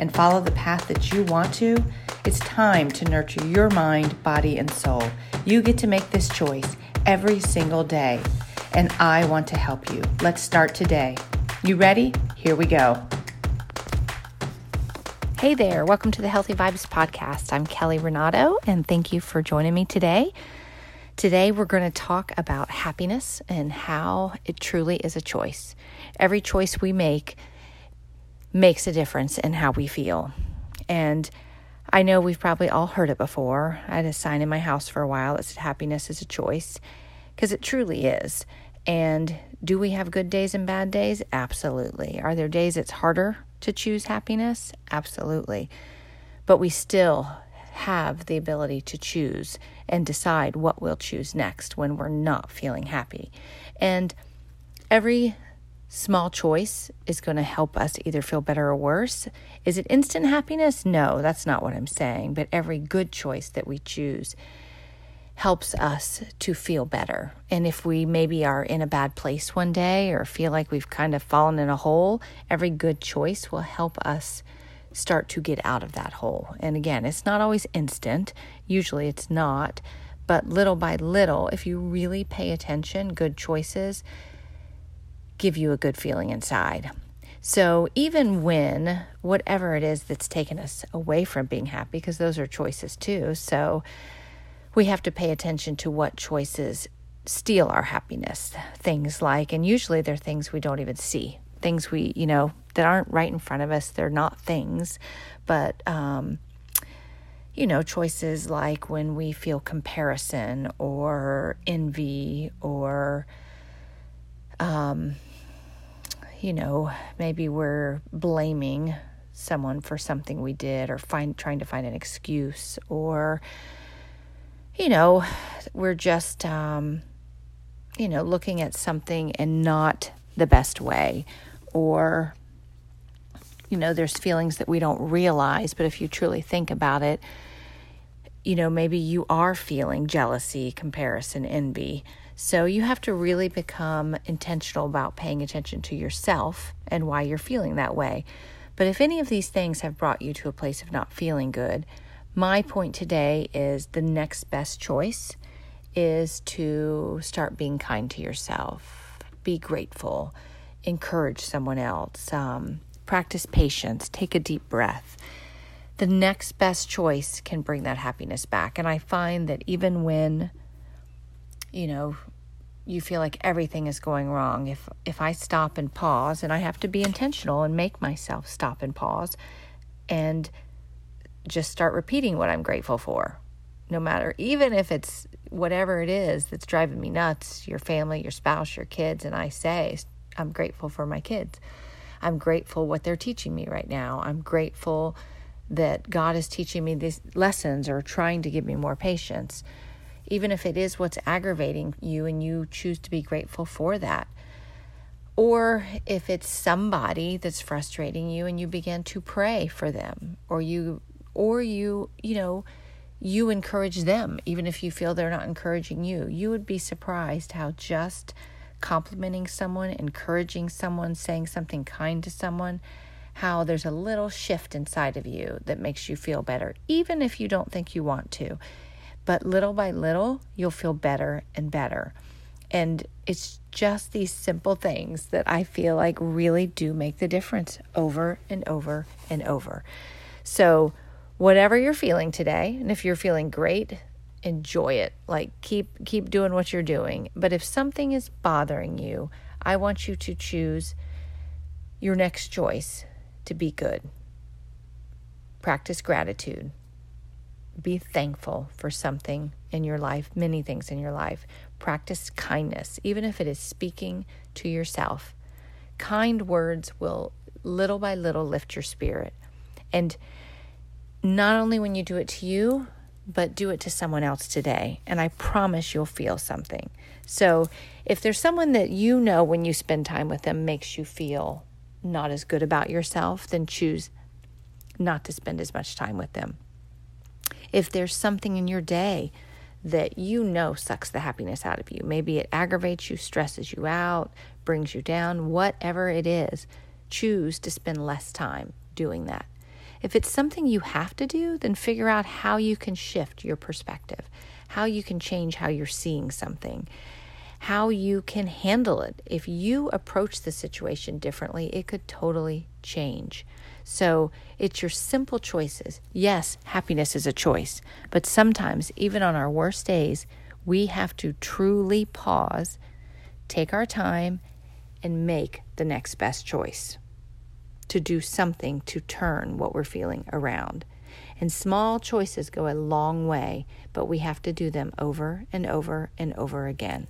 and follow the path that you want to, it's time to nurture your mind, body, and soul. You get to make this choice every single day, and I want to help you. Let's start today. You ready? Here we go. Hey there, welcome to the Healthy Vibes Podcast. I'm Kelly Renato, and thank you for joining me today. Today, we're going to talk about happiness and how it truly is a choice. Every choice we make makes a difference in how we feel. And I know we've probably all heard it before. I had a sign in my house for a while that said happiness is a choice because it truly is. And do we have good days and bad days? Absolutely. Are there days it's harder to choose happiness? Absolutely. But we still have the ability to choose and decide what we'll choose next when we're not feeling happy. And every small choice is going to help us either feel better or worse. Is it instant happiness? No, that's not what I'm saying. But every good choice that we choose helps us to feel better. And if we maybe are in a bad place one day or feel like we've kind of fallen in a hole, every good choice will help us start to get out of that hole. And again, it's not always instant, usually it's not. But little by little, if you really pay attention, good choices give you a good feeling inside. So, even when whatever it is that's taken us away from being happy, because those are choices too, so we have to pay attention to what choices steal our happiness. Things like, and usually they're things we don't even see, things we, you know, that aren't right in front of us. They're not things, but, um, you know, choices like when we feel comparison or envy or, um, you know, maybe we're blaming someone for something we did or find trying to find an excuse or you know, we're just um you know, looking at something and not the best way or you know, there's feelings that we don't realize, but if you truly think about it, you know, maybe you are feeling jealousy, comparison, envy. So you have to really become intentional about paying attention to yourself and why you're feeling that way. But if any of these things have brought you to a place of not feeling good, my point today is the next best choice is to start being kind to yourself, be grateful, encourage someone else, um, practice patience, take a deep breath. The next best choice can bring that happiness back. And I find that even when you know, you feel like everything is going wrong. If if I stop and pause and I have to be intentional and make myself stop and pause and just start repeating what I'm grateful for. No matter even if it's whatever it is that's driving me nuts, your family, your spouse, your kids and I say I'm grateful for my kids. I'm grateful what they're teaching me right now. I'm grateful that God is teaching me these lessons or trying to give me more patience even if it is what's aggravating you and you choose to be grateful for that. Or if it's somebody that's frustrating you and you begin to pray for them or you or you, you know, you encourage them even if you feel they're not encouraging you. You would be surprised how just complimenting someone, encouraging someone, saying something kind to someone, how there's a little shift inside of you that makes you feel better, even if you don't think you want to. But little by little, you'll feel better and better. And it's just these simple things that I feel like really do make the difference over and over and over. So, whatever you're feeling today, and if you're feeling great, enjoy it. Like keep keep doing what you're doing. But if something is bothering you, I want you to choose your next choice to be good. Practice gratitude. Be thankful for something in your life, many things in your life. Practice kindness, even if it is speaking to yourself. Kind words will little by little lift your spirit. And not only when you do it to you, but do it to someone else today. And I promise you'll feel something. So if there's someone that you know when you spend time with them makes you feel not as good about yourself, then choose not to spend as much time with them. If there's something in your day that you know sucks the happiness out of you, maybe it aggravates you, stresses you out, brings you down, whatever it is, choose to spend less time doing that. If it's something you have to do, then figure out how you can shift your perspective, how you can change how you're seeing something, how you can handle it. If you approach the situation differently, it could totally change. So it's your simple choices. Yes, happiness is a choice, but sometimes, even on our worst days, we have to truly pause, take our time, and make the next best choice to do something to turn what we're feeling around. And small choices go a long way, but we have to do them over and over and over again.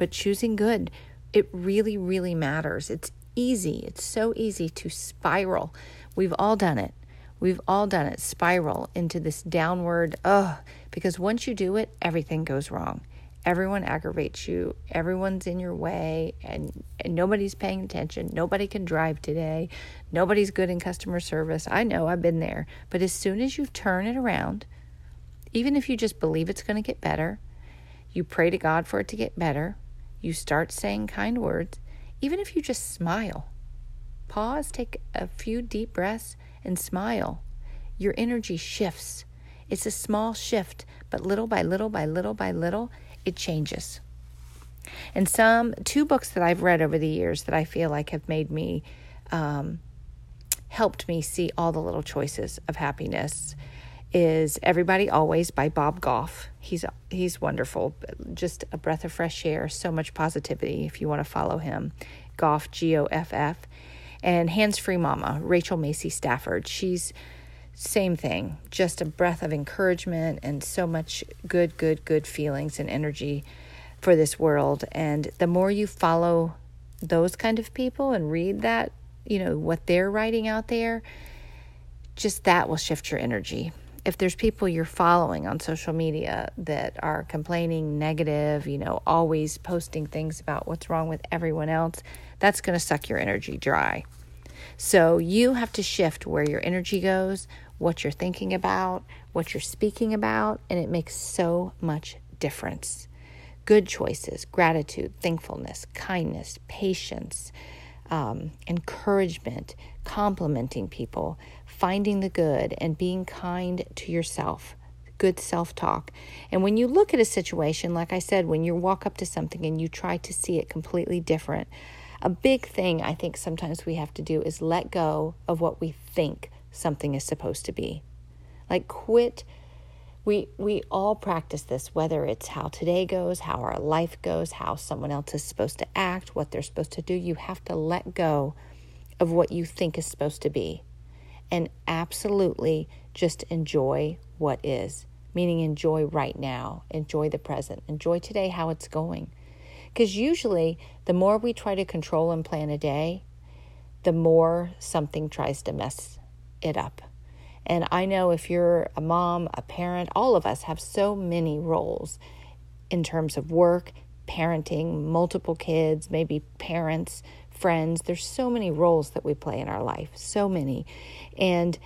But choosing good, it really, really matters. It's easy. It's so easy to spiral. We've all done it. We've all done it, spiral into this downward, ugh, because once you do it, everything goes wrong everyone aggravates you, everyone's in your way, and, and nobody's paying attention. Nobody can drive today. Nobody's good in customer service. I know, I've been there. But as soon as you turn it around, even if you just believe it's going to get better, you pray to God for it to get better, you start saying kind words, even if you just smile, pause, take a few deep breaths, and smile, your energy shifts. It's a small shift, but little by little by little by little, it changes. And some two books that I've read over the years that I feel like have made me um, helped me see all the little choices of happiness is Everybody Always by Bob Goff. He's he's wonderful, just a breath of fresh air, so much positivity if you want to follow him. Goff G O F F and Hands Free Mama, Rachel Macy Stafford. She's same thing, just a breath of encouragement and so much good, good, good feelings and energy for this world. And the more you follow those kind of people and read that, you know, what they're writing out there, just that will shift your energy. If there's people you're following on social media that are complaining negative, you know, always posting things about what's wrong with everyone else, that's going to suck your energy dry. So you have to shift where your energy goes, what you're thinking about, what you're speaking about, and it makes so much difference. Good choices, gratitude, thankfulness, kindness, patience, um, encouragement, complimenting people, finding the good, and being kind to yourself. Good self talk. And when you look at a situation, like I said, when you walk up to something and you try to see it completely different, a big thing I think sometimes we have to do is let go of what we think something is supposed to be. Like quit we we all practice this whether it's how today goes, how our life goes, how someone else is supposed to act, what they're supposed to do. You have to let go of what you think is supposed to be and absolutely just enjoy what is. Meaning enjoy right now, enjoy the present, enjoy today how it's going. Because usually, the more we try to control and plan a day, the more something tries to mess it up. And I know if you're a mom, a parent, all of us have so many roles in terms of work, parenting, multiple kids, maybe parents, friends. There's so many roles that we play in our life, so many. And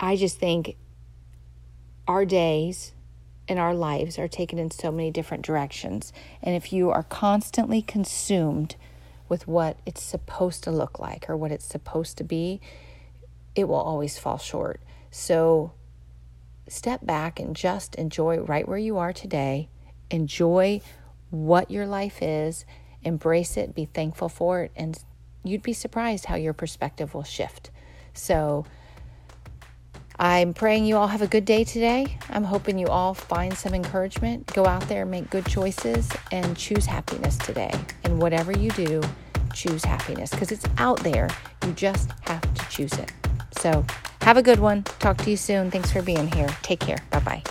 I just think our days and our lives are taken in so many different directions. And if you are constantly consumed with what it's supposed to look like or what it's supposed to be, it will always fall short. So step back and just enjoy right where you are today. Enjoy what your life is, embrace it, be thankful for it, and you'd be surprised how your perspective will shift. So I'm praying you all have a good day today. I'm hoping you all find some encouragement. Go out there, make good choices, and choose happiness today. And whatever you do, choose happiness because it's out there. You just have to choose it. So, have a good one. Talk to you soon. Thanks for being here. Take care. Bye bye.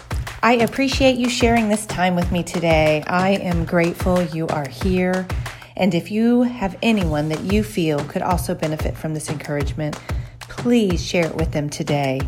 I appreciate you sharing this time with me today. I am grateful you are here. And if you have anyone that you feel could also benefit from this encouragement, please share it with them today.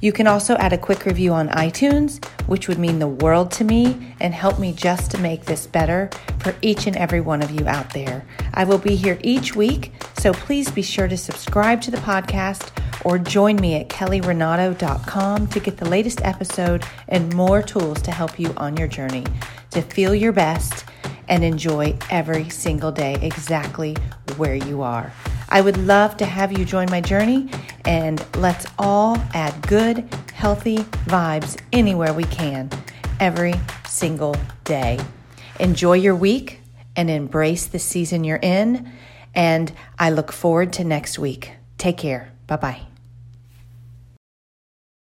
You can also add a quick review on iTunes, which would mean the world to me and help me just to make this better for each and every one of you out there. I will be here each week, so please be sure to subscribe to the podcast or join me at kellyrenato.com to get the latest episode and more tools to help you on your journey to feel your best and enjoy every single day exactly where you are. I would love to have you join my journey and let's all add good, healthy vibes anywhere we can every single day. Enjoy your week and embrace the season you're in. And I look forward to next week. Take care. Bye bye.